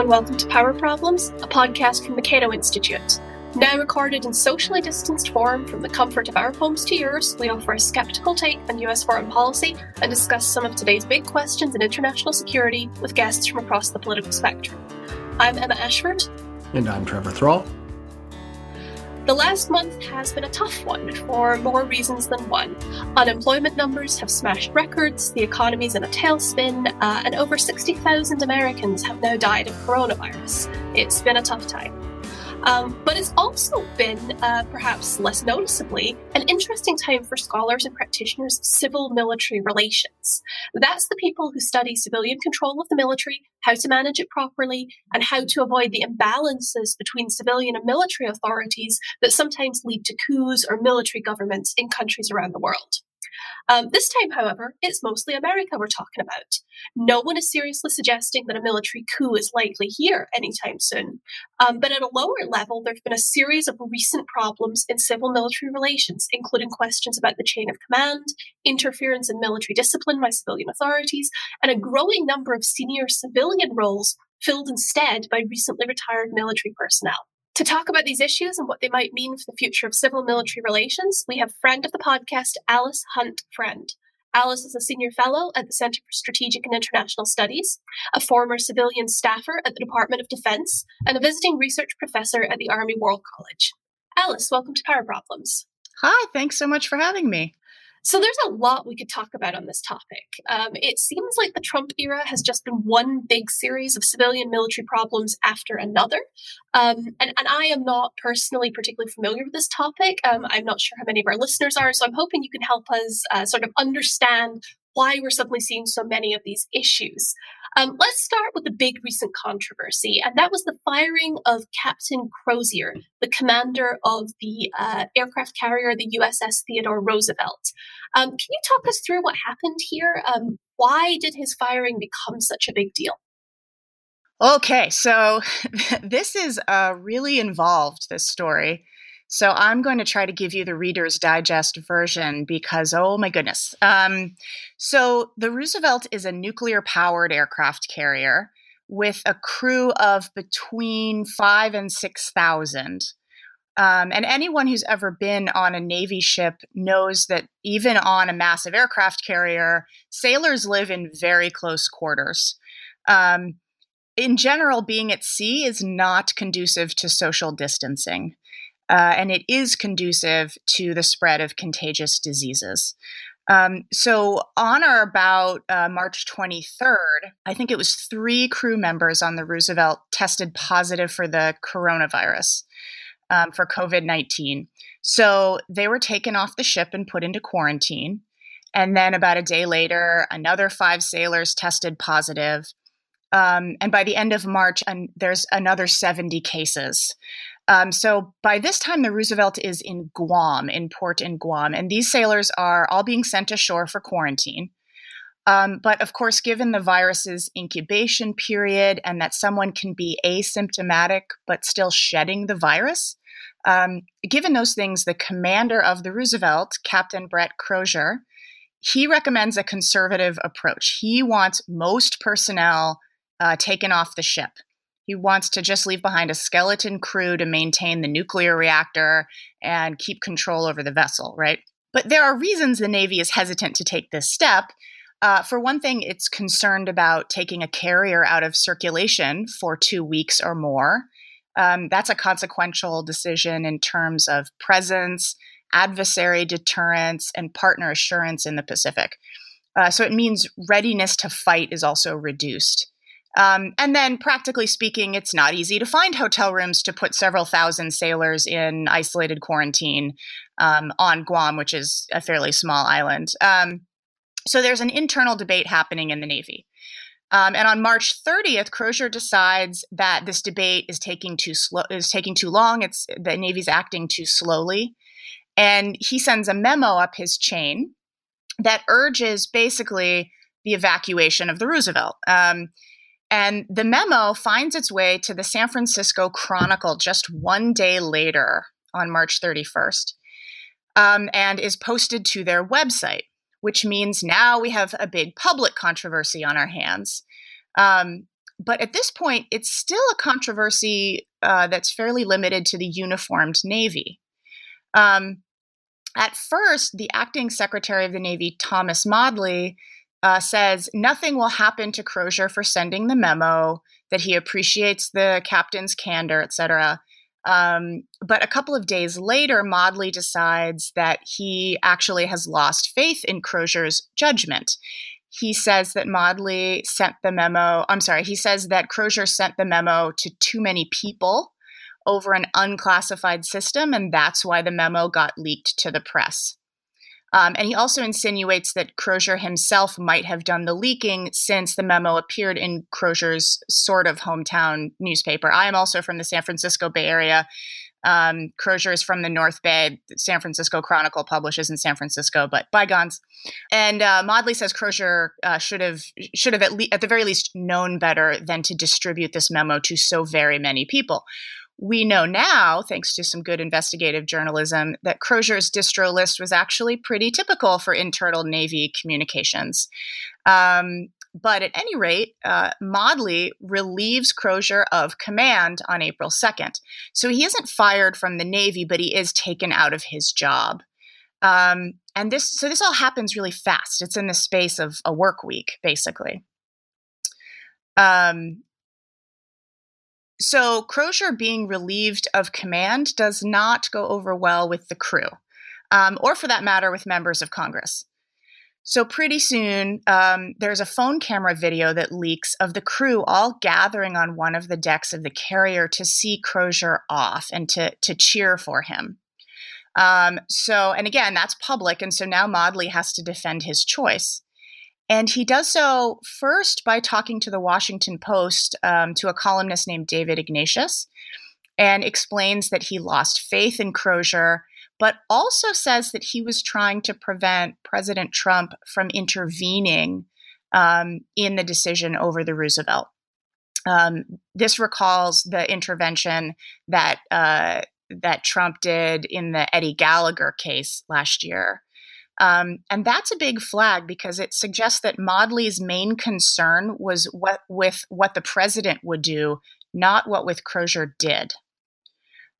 and welcome to Power Problems, a podcast from the Cato Institute. Now recorded in socially distanced form from the comfort of our homes to yours, we offer a skeptical take on US foreign policy and discuss some of today's big questions in international security with guests from across the political spectrum. I'm Emma Ashford. And I'm Trevor Thrall. The last month has been a tough one for more reasons than one. Unemployment numbers have smashed records, the economy's in a tailspin, uh, and over 60,000 Americans have now died of coronavirus. It's been a tough time. Um, but it's also been, uh, perhaps less noticeably, an interesting time for scholars and practitioners of civil military relations. That's the people who study civilian control of the military, how to manage it properly, and how to avoid the imbalances between civilian and military authorities that sometimes lead to coups or military governments in countries around the world. Um, this time, however, it's mostly America we're talking about. No one is seriously suggesting that a military coup is likely here anytime soon. Um, but at a lower level, there have been a series of recent problems in civil military relations, including questions about the chain of command, interference in military discipline by civilian authorities, and a growing number of senior civilian roles filled instead by recently retired military personnel. To talk about these issues and what they might mean for the future of civil military relations, we have friend of the podcast, Alice Hunt Friend. Alice is a senior fellow at the Center for Strategic and International Studies, a former civilian staffer at the Department of Defense, and a visiting research professor at the Army War College. Alice, welcome to Power Problems. Hi, thanks so much for having me. So there's a lot we could talk about on this topic. Um, it seems like the Trump era has just been one big series of civilian military problems after another. Um, and, and I am not personally particularly familiar with this topic. Um, I'm not sure how many of our listeners are, so I'm hoping you can help us uh, sort of understand why we're suddenly seeing so many of these issues. Um, let's start with the big recent controversy, and that was the firing of Captain Crozier, the commander of the uh, aircraft carrier, the USS Theodore Roosevelt. Um, can you talk us through what happened here? Um, why did his firing become such a big deal? Okay, so this is uh, really involved, this story. So I'm going to try to give you the Reader's Digest version because, oh my goodness. Um, so the Roosevelt is a nuclear powered aircraft carrier with a crew of between five and 6,000. Um, and anyone who's ever been on a Navy ship knows that even on a massive aircraft carrier, sailors live in very close quarters. Um, in general, being at sea is not conducive to social distancing uh, and it is conducive to the spread of contagious diseases. Um, so, on or about uh, March 23rd, I think it was three crew members on the Roosevelt tested positive for the coronavirus, um, for COVID 19. So, they were taken off the ship and put into quarantine. And then, about a day later, another five sailors tested positive. Um, and by the end of March, and there's another 70 cases. Um, so by this time, the Roosevelt is in Guam, in port in Guam, and these sailors are all being sent ashore for quarantine. Um, but of course, given the virus's incubation period and that someone can be asymptomatic but still shedding the virus, um, given those things, the commander of the Roosevelt, Captain Brett Crozier, he recommends a conservative approach. He wants most personnel uh, taken off the ship. He wants to just leave behind a skeleton crew to maintain the nuclear reactor and keep control over the vessel, right? But there are reasons the Navy is hesitant to take this step. Uh, for one thing, it's concerned about taking a carrier out of circulation for two weeks or more. Um, that's a consequential decision in terms of presence, adversary deterrence, and partner assurance in the Pacific. Uh, so it means readiness to fight is also reduced. Um, and then, practically speaking, it's not easy to find hotel rooms to put several thousand sailors in isolated quarantine um, on Guam, which is a fairly small island. Um, so there's an internal debate happening in the Navy. Um, and on March 30th, Crozier decides that this debate is taking too slow, is taking too long. It's the Navy's acting too slowly, and he sends a memo up his chain that urges basically the evacuation of the Roosevelt. Um, and the memo finds its way to the San Francisco Chronicle just one day later on March 31st um, and is posted to their website, which means now we have a big public controversy on our hands. Um, but at this point, it's still a controversy uh, that's fairly limited to the uniformed Navy. Um, at first, the acting Secretary of the Navy, Thomas Modly, uh, says nothing will happen to Crozier for sending the memo, that he appreciates the captain's candor, etc. Um, but a couple of days later, Modly decides that he actually has lost faith in Crozier's judgment. He says that Modly sent the memo. I'm sorry, he says that Crozier sent the memo to too many people over an unclassified system, and that's why the memo got leaked to the press. Um, and he also insinuates that Crozier himself might have done the leaking since the memo appeared in Crozier's sort of hometown newspaper. I am also from the San Francisco Bay Area. Um, Crozier is from the North Bay. San Francisco Chronicle publishes in San Francisco, but bygones. And uh, Modly says Crozier uh, should have should have at, le- at the very least known better than to distribute this memo to so very many people. We know now, thanks to some good investigative journalism, that Crozier's distro list was actually pretty typical for internal Navy communications. Um, but at any rate, uh, Modly relieves Crozier of command on April 2nd. So he isn't fired from the Navy, but he is taken out of his job. Um, and this, so this all happens really fast. It's in the space of a work week, basically. Um, so Crozier being relieved of command does not go over well with the crew, um, or for that matter, with members of Congress. So pretty soon, um, there's a phone camera video that leaks of the crew all gathering on one of the decks of the carrier to see Crozier off and to to cheer for him. Um, so, and again, that's public, and so now Modly has to defend his choice. And he does so first by talking to the Washington Post um, to a columnist named David Ignatius and explains that he lost faith in Crozier, but also says that he was trying to prevent President Trump from intervening um, in the decision over the Roosevelt. Um, this recalls the intervention that uh, that Trump did in the Eddie Gallagher case last year, um, and that's a big flag because it suggests that Modly's main concern was what with what the president would do, not what with Crozier did.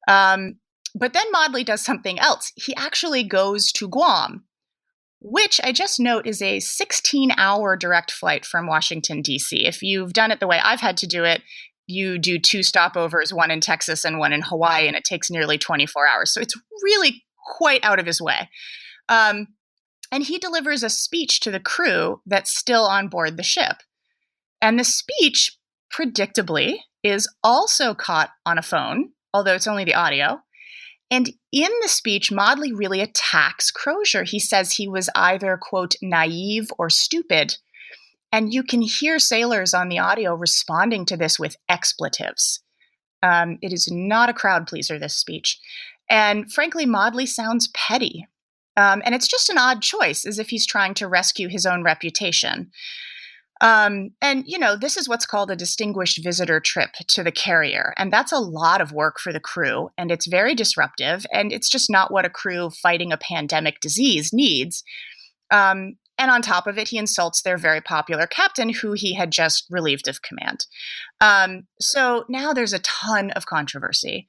Um, but then Modly does something else. He actually goes to Guam, which I just note is a 16 hour direct flight from Washington, D.C. If you've done it the way I've had to do it, you do two stopovers, one in Texas and one in Hawaii, and it takes nearly 24 hours. So it's really quite out of his way. Um, and he delivers a speech to the crew that's still on board the ship. And the speech, predictably, is also caught on a phone, although it's only the audio. And in the speech, Modly really attacks Crozier. He says he was either, quote, naive or stupid. And you can hear sailors on the audio responding to this with expletives. Um, it is not a crowd pleaser, this speech. And frankly, Modly sounds petty. Um, and it's just an odd choice, as if he's trying to rescue his own reputation. Um, and, you know, this is what's called a distinguished visitor trip to the carrier. And that's a lot of work for the crew. And it's very disruptive. And it's just not what a crew fighting a pandemic disease needs. Um, and on top of it, he insults their very popular captain, who he had just relieved of command. Um, so now there's a ton of controversy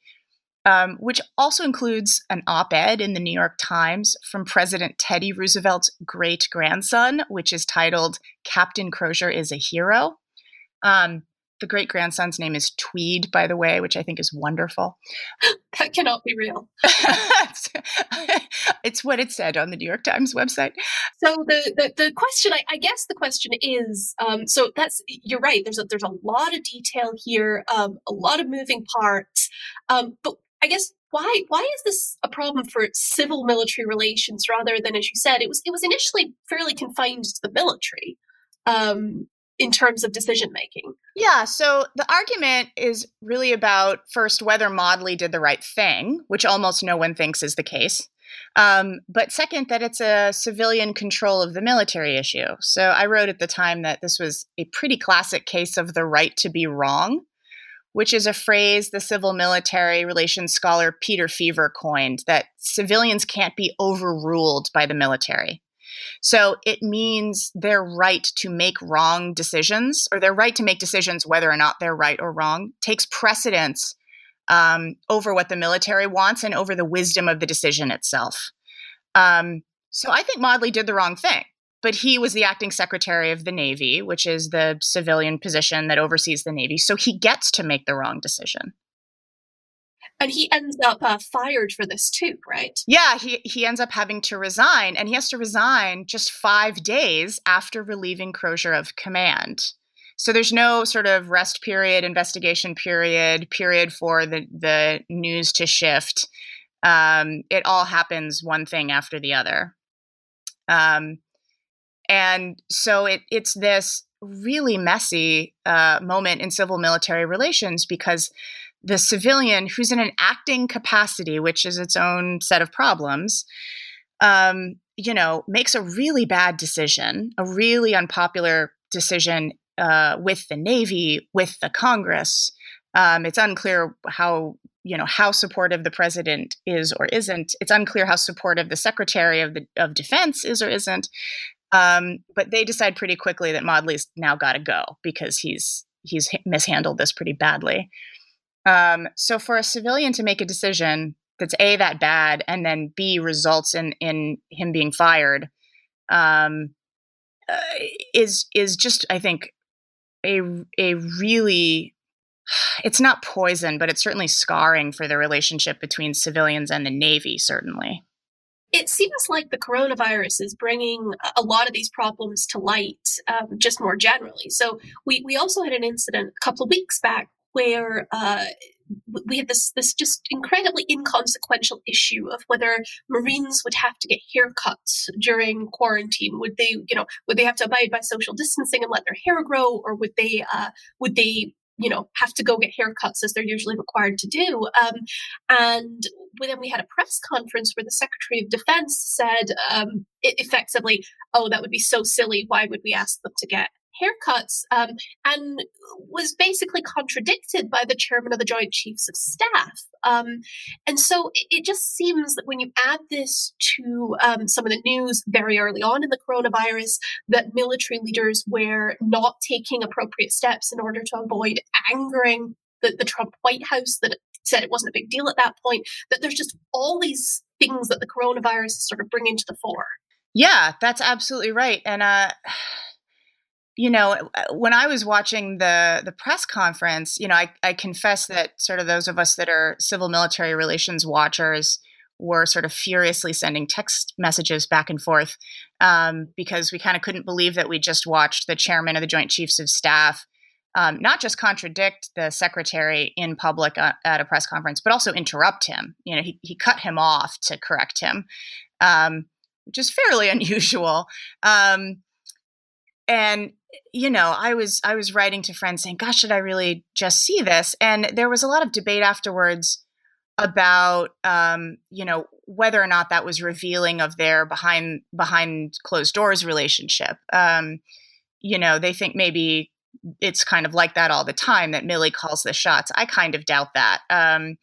um, which also includes an op ed in the New York Times from President Teddy Roosevelt's great grandson, which is titled Captain Crozier is a Hero. Um, the great grandson's name is Tweed, by the way, which I think is wonderful. that cannot be real. it's what it said on the New York Times website. So the the, the question, I, I, guess, the question is, um, so that's you're right. There's a there's a lot of detail here, um, a lot of moving parts, um, but I guess why why is this a problem for civil military relations rather than, as you said, it was it was initially fairly confined to the military um, in terms of decision making. Yeah. So the argument is really about first whether Modly did the right thing, which almost no one thinks is the case. Um, but second, that it's a civilian control of the military issue. So I wrote at the time that this was a pretty classic case of the right to be wrong which is a phrase the civil military relations scholar Peter Feaver coined that civilians can't be overruled by the military. So it means their right to make wrong decisions or their right to make decisions whether or not they're right or wrong takes precedence um, over what the military wants and over the wisdom of the decision itself. Um, so I think Modly did the wrong thing but he was the acting secretary of the Navy, which is the civilian position that oversees the Navy. So he gets to make the wrong decision. And he ends up uh, fired for this too, right? Yeah, he, he ends up having to resign, and he has to resign just five days after relieving Crozier of command. So there's no sort of rest period, investigation period, period for the, the news to shift. Um, it all happens one thing after the other. Um, and so it, it's this really messy uh, moment in civil military relations because the civilian who's in an acting capacity, which is its own set of problems, um, you know, makes a really bad decision, a really unpopular decision uh, with the Navy, with the Congress. Um, it's unclear how you know how supportive the president is or isn't. It's unclear how supportive the Secretary of the of Defense is or isn't. Um, but they decide pretty quickly that Modly's now got to go because he's he's mishandled this pretty badly. Um, so for a civilian to make a decision that's a that bad and then b results in in him being fired um, uh, is is just I think a a really it's not poison, but it's certainly scarring for the relationship between civilians and the Navy. Certainly it seems like the coronavirus is bringing a lot of these problems to light um, just more generally. So we, we also had an incident a couple of weeks back where uh, we had this this just incredibly inconsequential issue of whether Marines would have to get haircuts during quarantine. Would they, you know, would they have to abide by social distancing and let their hair grow, or would they uh, would they you know have to go get haircuts as they're usually required to do um, and then we had a press conference where the secretary of defense said um, effectively oh that would be so silly. Why would we ask them to get haircuts um, and was basically contradicted by the chairman of the Joint Chiefs of Staff. Um, and so it, it, just seems that when you add this to um, some of the news very early on in the coronavirus, that military leaders were not taking appropriate steps in order to avoid angering the, the Trump White House, that said it wasn't a big deal at that point, that there's just all these things that the coronavirus is sort of bringing to the fore. Yeah, that's absolutely right. And, uh, you know, uh, when I was watching the the press conference, you know, I, I confess that sort of those of us that are civil military relations watchers were sort of furiously sending text messages back and forth um, because we kind of couldn't believe that we just watched the chairman of the Joint Chiefs of Staff um, not just contradict the secretary in public uh, at a press conference, but also interrupt him. You know, he, he cut him off to correct him, um, which is fairly unusual. Um, and you know i was i was writing to friends saying gosh should i really just see this? And there was a lot of debate afterwards about um, you know whether or not that was revealing of their behind behind closed doors relationship. Um, you know they think maybe it's kind of like that all the time that Milley calls the shots. I kind of doubt that. Um,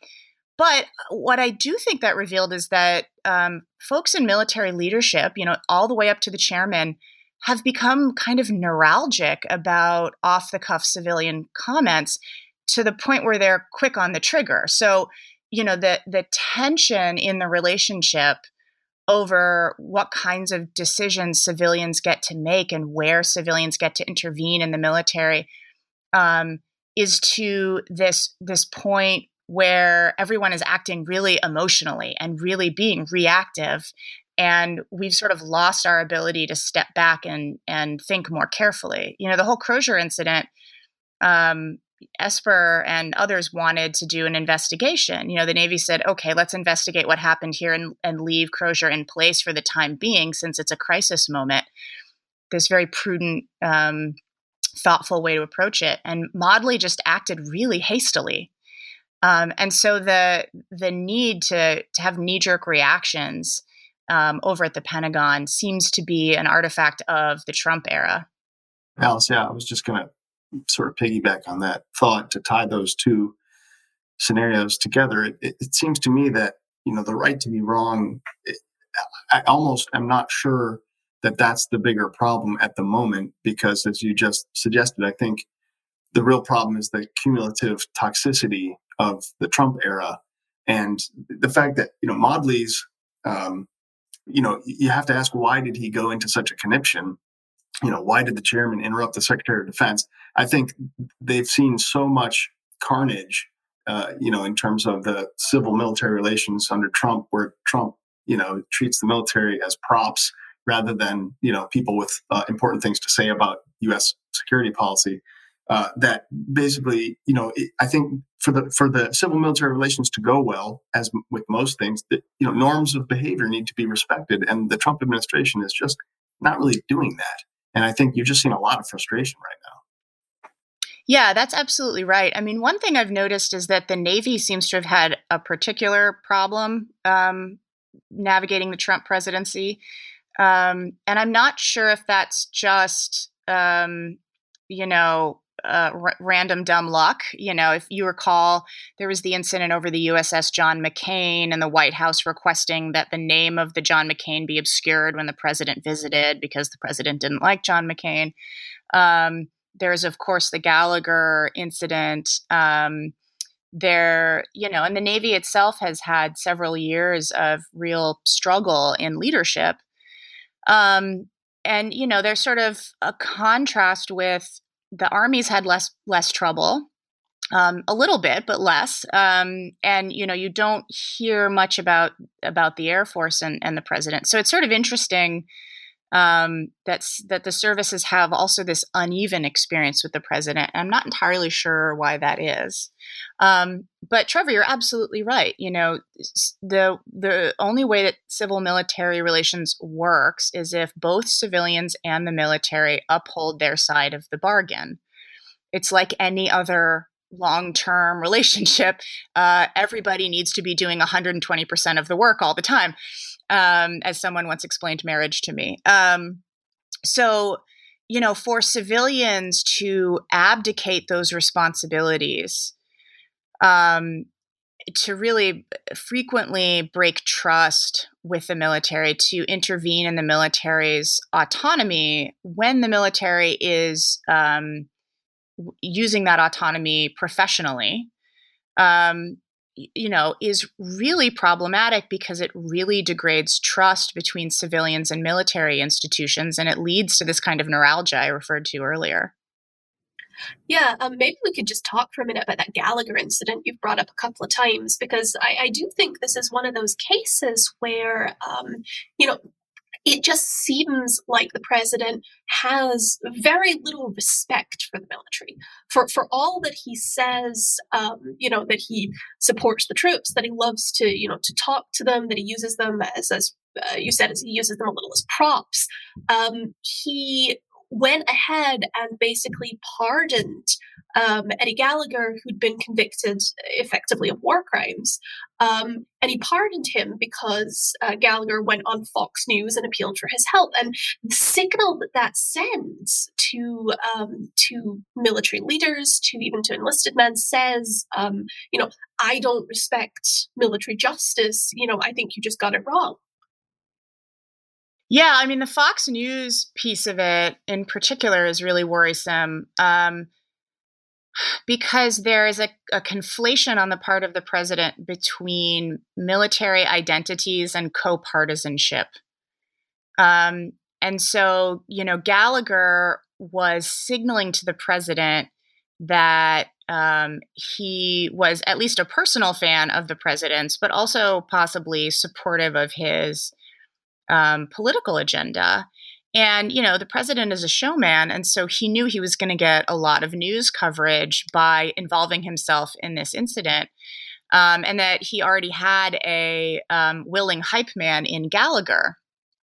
but what i do think that revealed is that um, folks in military leadership you know all the way up to the chairman have become kind of neuralgic about off the cuff civilian comments to the point where they're quick on the trigger. So, you know, the the tension in the relationship over what kinds of decisions civilians get to make and where civilians get to intervene in the military um, is to this this point where everyone is acting really emotionally and really being reactive and we've sort of lost our ability to step back and and think more carefully. You know, the whole Crozier incident. Um, Esper and others wanted to do an investigation. You know, the Navy said, okay, let's investigate what happened here and, and leave Crozier in place for the time being since it's a crisis moment. This very prudent, um, thoughtful way to approach it. And Modly just acted really hastily. Um, and so the the need to to have knee jerk reactions um, over at the Pentagon seems to be an artifact of the Trump era. Alice, yeah, I was just going to sort of piggyback on that thought to tie those two scenarios together. It, it, it seems to me that you know the right to be wrong. It, I almost am not sure that that's the bigger problem at the moment because as you just suggested i think the real problem is the cumulative toxicity of the trump era and the fact that you know Modly's um, you know you have to ask why did he go into such a conniption you know why did the chairman interrupt the secretary of defense i think they've seen so much carnage uh, you know in terms of the civil military relations under trump where trump you know treats the military as props rather than you know people with uh, important things to say about U.S. security policy. Uh, that basically, you know, it, I think for the for the civil military relations to go well, as with most things, that you know, norms of behavior need to be respected, and the Trump administration is just not really doing that. And I think you've just seen a lot of frustration right now. Yeah, that's absolutely right. I mean, one thing I've noticed is that the Navy seems to have had a particular problem um, navigating the Trump presidency. Um, and I'm not sure if that's just, um, you know, uh, r- random dumb luck. You know, if you recall, there was the incident over the USS John McCain and the White House requesting that the name of the John McCain be obscured when the president visited because the president didn't like John McCain. Um, there's, of course, the Gallagher incident. Um, there, you know, and the Navy itself has had several years of real struggle in leadership. Um, and you know, there's sort of a contrast with the armies had less less trouble, um, a little bit, but less. Um, and you know, you don't hear much about about the Air Force and, and the president. So it's sort of interesting um, that's that the services have also this uneven experience with the president. I'm not entirely sure why that is. Um, but Trevor, you're absolutely right. You know, the the only way that civil military relations works is if both civilians and the military uphold their side of the bargain. It's like any other long term relationship. Uh, everybody needs to be doing 120% of the work all the time um, as someone once explained marriage to me. Um, so, you know, for civilians to abdicate those responsibilities, um, to really frequently break trust with the military, to intervene in the military's autonomy when the military is um, using that autonomy professionally. Um, you know, is really problematic because it really degrades trust between civilians and military institutions, and it leads to this kind of neuralgia I referred to earlier. Yeah, um, maybe we could just talk for a minute about that Gallagher incident you've brought up a couple of times, because I, I do think this is one of those cases where, um, you know, it just seems like the president has very little respect for the military. For for all that he says, um, you know, that he supports the troops, that he loves to, you know, to talk to them, that he uses them as, as uh, you said, as he uses them a little as props. Um, he went ahead and basically pardoned um, Eddie Gallagher, who'd been convicted effectively of war crimes. Um, and he pardoned him because uh, Gallagher went on Fox News and appealed for his help. And the signal that that sends to um, to military leaders, to even to enlisted men, says, um, you know, I don't respect military justice. You know, I think you just got it wrong. Yeah, I mean, the Fox News piece of it in particular is really worrisome um, because there is a, a, conflation on the part of the president between military identities and co partisanship. Um, and so, you know, Gallagher was signaling to the president that um, he was at least a personal fan of the president's, but also possibly supportive of his um, political agenda. And, you know, the president is a showman. And so he knew he was going to get a lot of news coverage by involving himself in this incident. Um, and that he already had a um, willing hype man in Gallagher.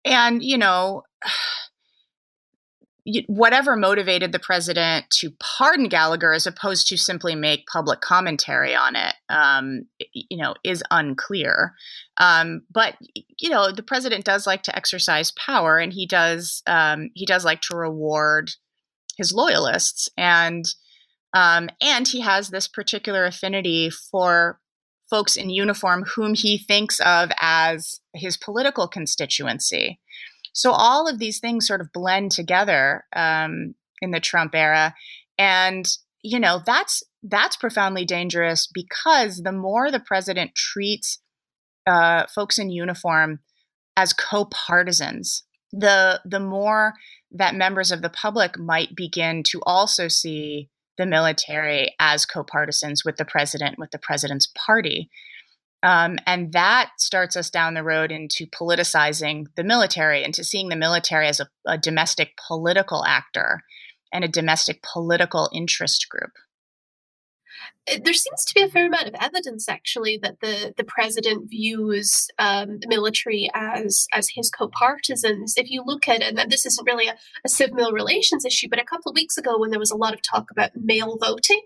And, you know, whatever motivated the president to pardon Gallagher as opposed to simply make public commentary on it, um, you know, is unclear. Um, but you know, the president does like to exercise power, and he does um, he does like to reward his loyalists, and um, and he has this particular affinity for folks in uniform whom he thinks of as his political constituency. So all of these things sort of blend together um, in the Trump era, and you know that's that's profoundly dangerous because the more the president treats uh, folks in uniform as co-partisans, the the more that members of the public might begin to also see the military as co-partisans with the president, with the president's party. Um, and that starts us down the road into politicizing the military, into seeing the military as a, a domestic political actor and a domestic political interest group. There seems to be a fair amount of evidence actually that the, the president views um, the military as as his co-partisans. If you look at and this isn't really a, a civil relations issue but a couple of weeks ago when there was a lot of talk about mail voting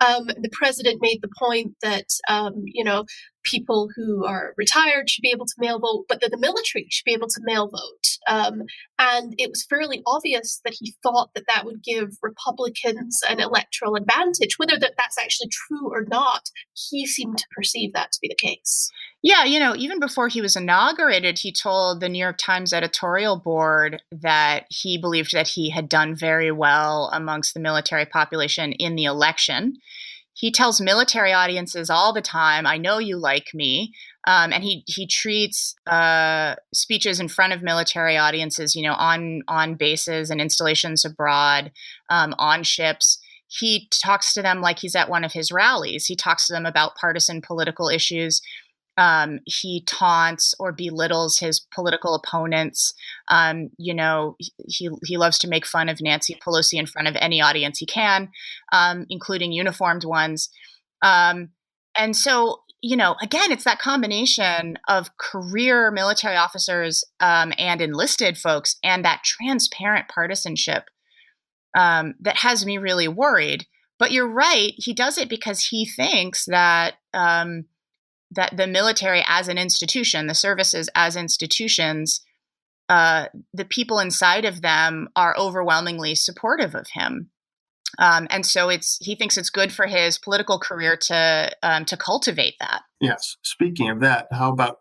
um, the president made the point that um, you know people who are retired should be able to mail vote, but that the military should be able to mail vote. Um, and it was fairly obvious that he thought that that would give Republicans an electoral advantage. Whether that that's actually true or not, he seemed to perceive that to be the case. Yeah, you know, even before he was inaugurated, he told the New York Times editorial board that he believed that he had done very well amongst the military population in the election he tells military audiences all the time, "I know you like me," um, and he he treats uh, speeches in front of military audiences, you know, on on bases and installations abroad, um, on ships. He talks to them like he's at one of his rallies. He talks to them about partisan political issues um, he taunts or belittles his political opponents. Um, you know, he he loves to make fun of Nancy Pelosi in front of any audience he can, um, including uniformed ones. Um, and so, you know, again, it's that combination of career military officers um, and enlisted folks, and that transparent partisanship um, that has me really worried. But you're right; he does it because he thinks that. That the military as an institution, the services as institutions, uh, the people inside of them are overwhelmingly supportive of him. Um, and so it's he thinks it's good for his political career to um, to cultivate that. Yes. Speaking of that, how about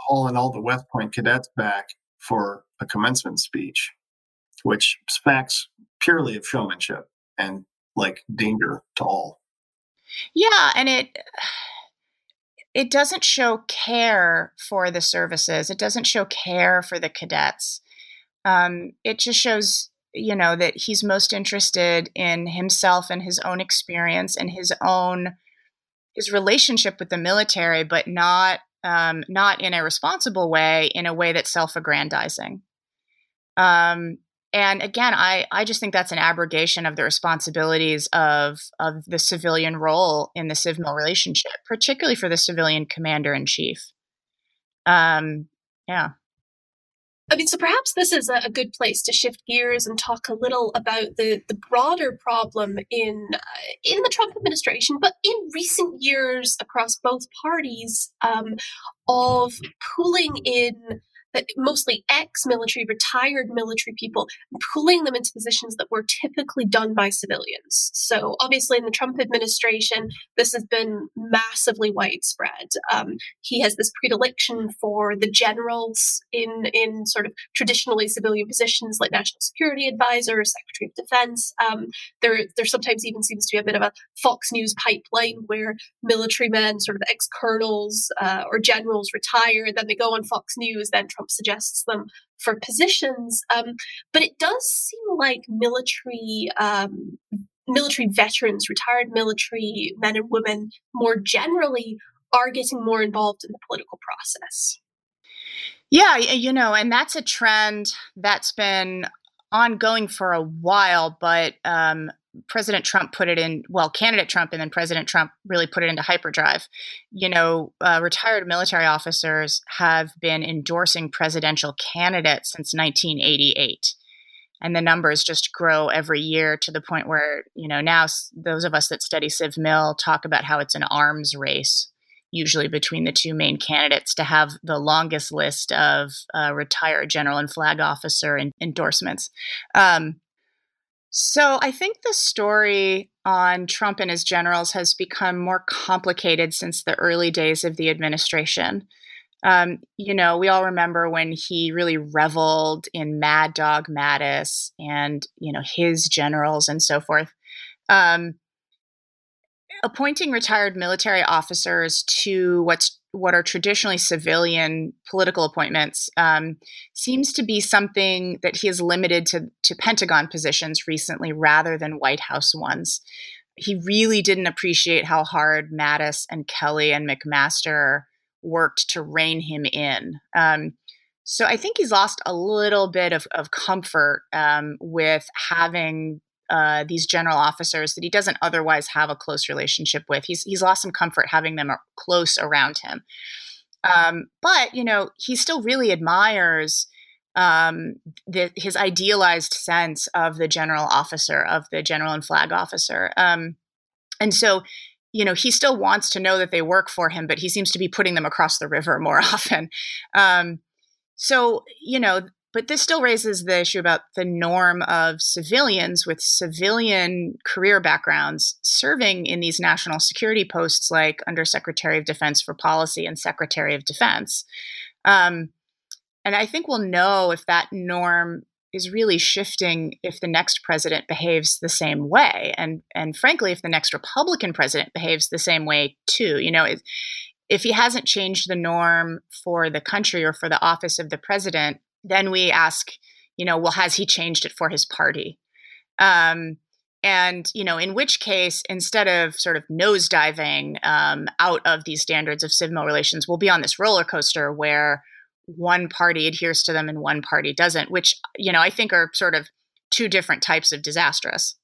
hauling all the West Point cadets back for a commencement speech, which smacks purely of showmanship and like danger to all. Yeah, and it it doesn't show care for the services. It doesn't show care for the cadets. Um, it just shows, you know, that he's most interested in himself and his own experience and his own his relationship with the military, but not um, not in a responsible way, in a way that's self-aggrandizing. Um, and again i i just think that's an abrogation of the responsibilities of of the civilian role in the civil relationship particularly for the civilian commander in chief um yeah. I mean, so perhaps this is a, good place to shift gears and talk a little about the, the broader problem in uh, in the Trump administration, but in recent years across both parties, um, of pulling in mostly ex-military, retired military people, pulling them into positions that were typically done by civilians. So obviously, in the Trump administration, this has been massively widespread. Um, he has this predilection for the generals in in sort of traditionally civilian positions like national security advisor, secretary of defense. Um, there there sometimes even seems to be a bit of a Fox News pipeline where military men, sort of ex colonels uh, or generals, retire, then they go on Fox News, then Trump Suggests them for positions. Um, but it does seem like military um, military veterans, retired military men and women, more generally, are getting more involved in the political process. Yeah, you know, and that's a trend that's been ongoing for a while, but um, President Trump put it in, well, candidate Trump and then President Trump really put it into hyperdrive. You know, uh, retired military officers have been endorsing presidential candidates since 1988. And the numbers just grow every year to the point where, you know, now those of us that study Civ Mil talk about how it's an arms race, usually between the two main candidates, to have the longest list of uh, retired general and flag officer endorsements. Um, so I think the story on Trump and his generals has become more complicated since the early days of the administration. Um, you know, we all remember when he really reveled in Mad Dog Mattis and, you know, his generals and so forth. Um, appointing retired military officers to what's what are traditionally civilian political appointments um, seems to be something that he has limited to, to Pentagon positions recently rather than White House ones. He really didn't appreciate how hard Mattis and Kelly and McMaster worked to rein him in. Um, so I think he's lost a little bit of, of comfort um, with having uh, these general officers that he doesn't otherwise have a close relationship with. He's he's lost some comfort having them close around him. Um, but you know, he still really admires um, the, his idealized sense of the general officer, of the general and flag officer. Um, and so, you know, he still wants to know that they work for him, but he seems to be putting them across the river more often. Um, so, you know, but this still raises the issue about the norm of civilians with civilian career backgrounds serving in these national security posts like Undersecretary of Defense for Policy and Secretary of Defense. Um, and I think we'll know if that norm is really shifting if the next president behaves the same way. And, and frankly, if the next Republican president behaves the same way too. You know, if he hasn't changed the norm for the country or for the office of the president, then we ask, you know, well, has he changed it for his party? Um, and you know, in which case, instead of sort of nosediving um, out of these standards of civil relations, we'll be on this roller coaster where one party adheres to them and one party doesn't, which you know I think are sort of two different types of disastrous.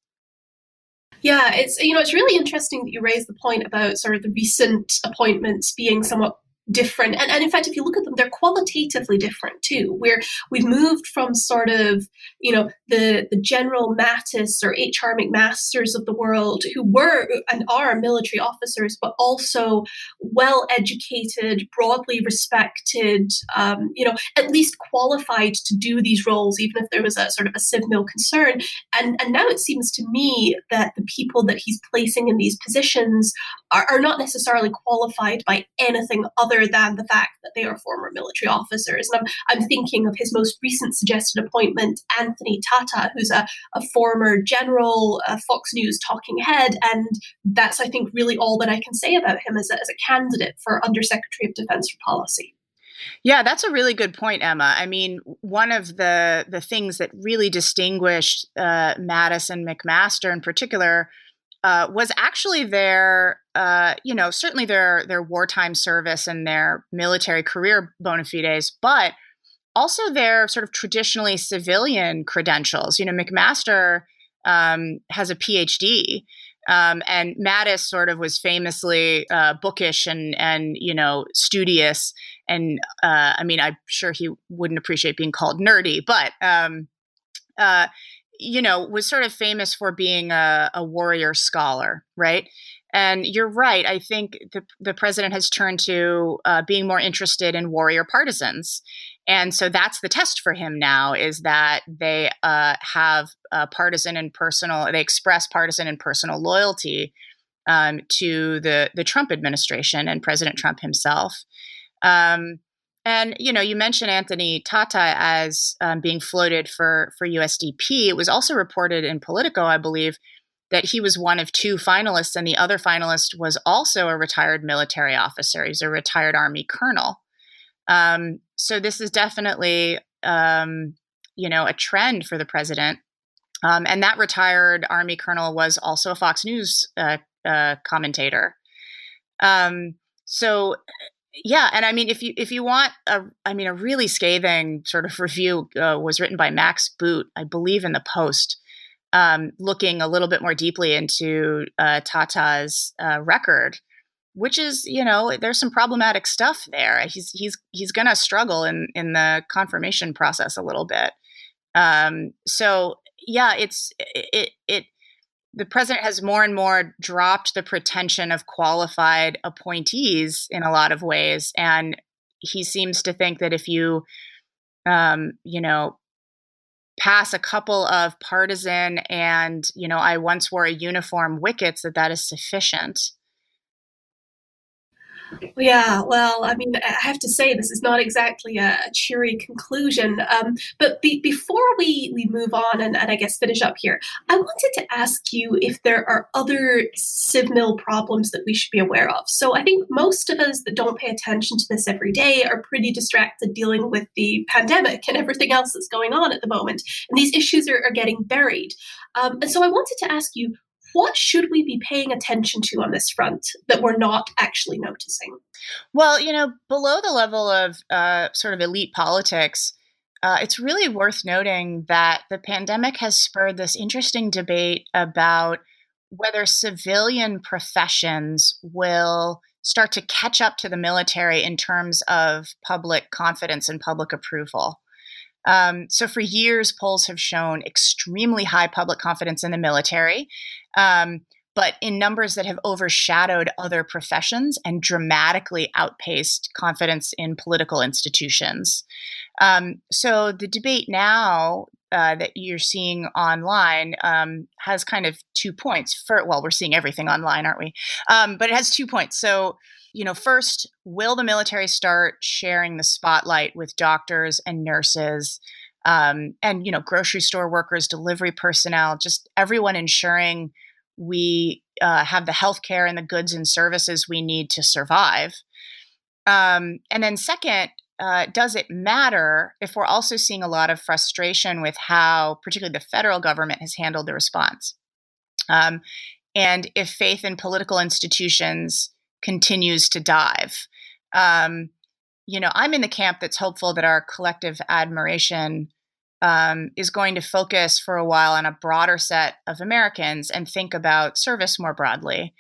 Yeah, it's you know it's really interesting that you raise the point about sort of the recent appointments being somewhat different and, and in fact if you look at them they're qualitatively different too where we've moved from sort of you know the the general mattis or hr mcmasters of the world who were and are military officers but also well educated broadly respected um, you know at least qualified to do these roles even if there was a sort of a civil concern. And and now it seems to me that the people that he's placing in these positions are, are not necessarily qualified by anything other than the fact that they are former military officers. And I'm, I'm thinking of his most recent suggested appointment, Anthony Tata, who's a, a former general, a Fox News talking head. And that's, I think, really all that I can say about him as a, as a candidate for Undersecretary of Defense for Policy. Yeah, that's a really good point, Emma. I mean, one of the the things that really distinguished uh, Mattis and McMaster in particular uh, was actually their, uh, you know, certainly their their wartime service and their military career bona fides, but also their sort of traditionally civilian credentials. You know, McMaster um, has a PhD, um, and Mattis sort of was famously uh, bookish and and you know studious. And uh, I mean, I'm sure he wouldn't appreciate being called nerdy, but um, uh, you know, was sort of famous for being a, a warrior scholar, right? And you're right. I think the, the president has turned to uh, being more interested in warrior partisans. And so that's the test for him now is that they uh, have partisan and personal, they express partisan and personal loyalty um, to the, the Trump administration and President Trump himself. Um, and you know, you mentioned Anthony Tata as um, being floated for for USDP. It was also reported in Politico, I believe, that he was one of two finalists, and the other finalist was also a retired military officer. He's a retired Army colonel. Um, so this is definitely, um, you know, a trend for the president. Um, and that retired Army colonel was also a Fox News uh, uh, commentator. Um, so yeah and i mean if you if you want a i mean a really scathing sort of review uh, was written by max boot i believe in the post um, looking a little bit more deeply into uh, tata's uh, record which is you know there's some problematic stuff there. He's he's he's gonna struggle in in the confirmation process a little bit. Um, so yeah it's it it the president has more and more dropped the pretension of qualified appointees in a lot of ways. And he seems to think that if you um, you know pass a couple of partisan and you know i once wore a uniform wickets that that is sufficient Yeah, well, I mean, I have to say this is not exactly a, cheery conclusion. Um, but be, before we, we move on and, and I guess finish up here, I wanted to ask you if there are other CivMil problems that we should be aware of. So I think most of us that don't pay attention to this every day are pretty distracted dealing with the pandemic and everything else that's going on at the moment. And these issues are, are getting buried. Um, and so I wanted to ask you what should we be paying attention to on this front that we're not actually noticing? Well, you know, below the level of uh, sort of elite politics, uh, it's really worth noting that the pandemic has spurred this interesting debate about whether civilian professions will start to catch up to the military in terms of public confidence and public approval. Um, so, for years, polls have shown extremely high public confidence in the military, um, but in numbers that have overshadowed other professions and dramatically outpaced confidence in political institutions. Um, so, the debate now uh, that you're seeing online um, has kind of two points. For well, we're seeing everything online, aren't we? Um, but it has two points. So you know, first, will the military start sharing the spotlight with doctors and nurses um, and, you know, grocery store workers, delivery personnel, just everyone ensuring we uh, have the health care and the goods and services we need to survive? Um, and then, second, uh, does it matter if we're also seeing a lot of frustration with how, particularly, the federal government has handled the response? Um, and if faith in political institutions continues to dive. Um, you know, I'm in the camp that's hopeful that our collective admiration um, is going to focus for a while on a broader set of Americans and think about service more broadly.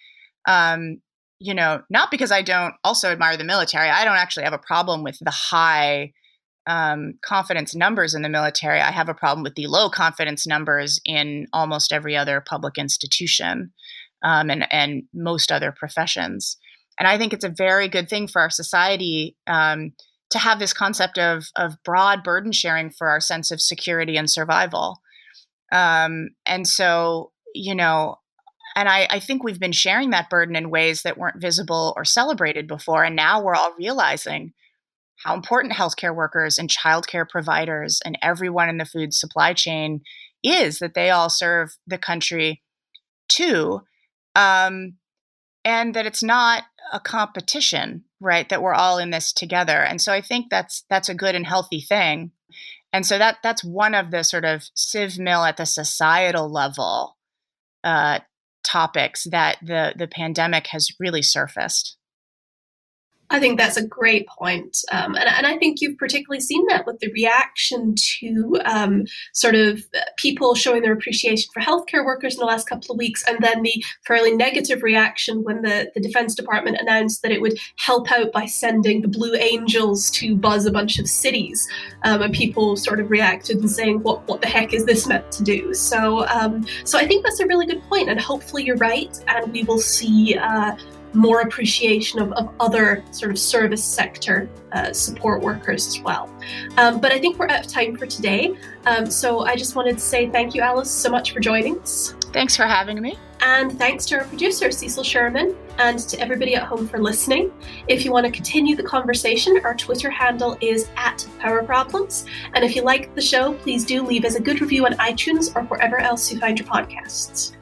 Um, you know, not because I don't also admire the military. I don't actually have a problem with the high um, confidence numbers in the military. I have a problem with the low confidence numbers in almost every other public institution um, and and most other professions. And I think it's a very good thing for our society um, to have this concept of, of broad burden sharing for our sense of security and survival. Um, and so, you know, and I, I, think we've been sharing that burden in ways that weren't visible or celebrated before. And now we're all realizing how important healthcare workers and childcare providers and everyone in the food supply chain is that they all serve the country too. Um, and that it's not a competition, right? That we're all in this together. And so I think that's that's a good and healthy thing. And so that that's one of the sort of civ mill at the societal level uh, topics that the the pandemic has really surfaced. I think that's a great point. Um, and, and, I think you've particularly seen that with the reaction to um, sort of people showing their appreciation for healthcare workers in the last couple of weeks, and then the fairly negative reaction when the, the Defense Department announced that it would help out by sending the Blue Angels to buzz a bunch of cities. Um, and people sort of reacted and saying, what, what the heck is this meant to do? So, um, so I think that's a really good point, and hopefully you're right, and we will see. Uh, more appreciation of, of other sort of service sector uh, support workers as well. Um, but I think we're out of time for today. Um, so I just wanted to say thank you, Alice, so much for joining us. Thanks for having me. And thanks to our producer, Cecil Sherman, and to everybody at home for listening. If you want to continue the conversation, our Twitter handle is at Power Problems. And if you like the show, please do leave us a good review on iTunes or wherever else you find your podcasts.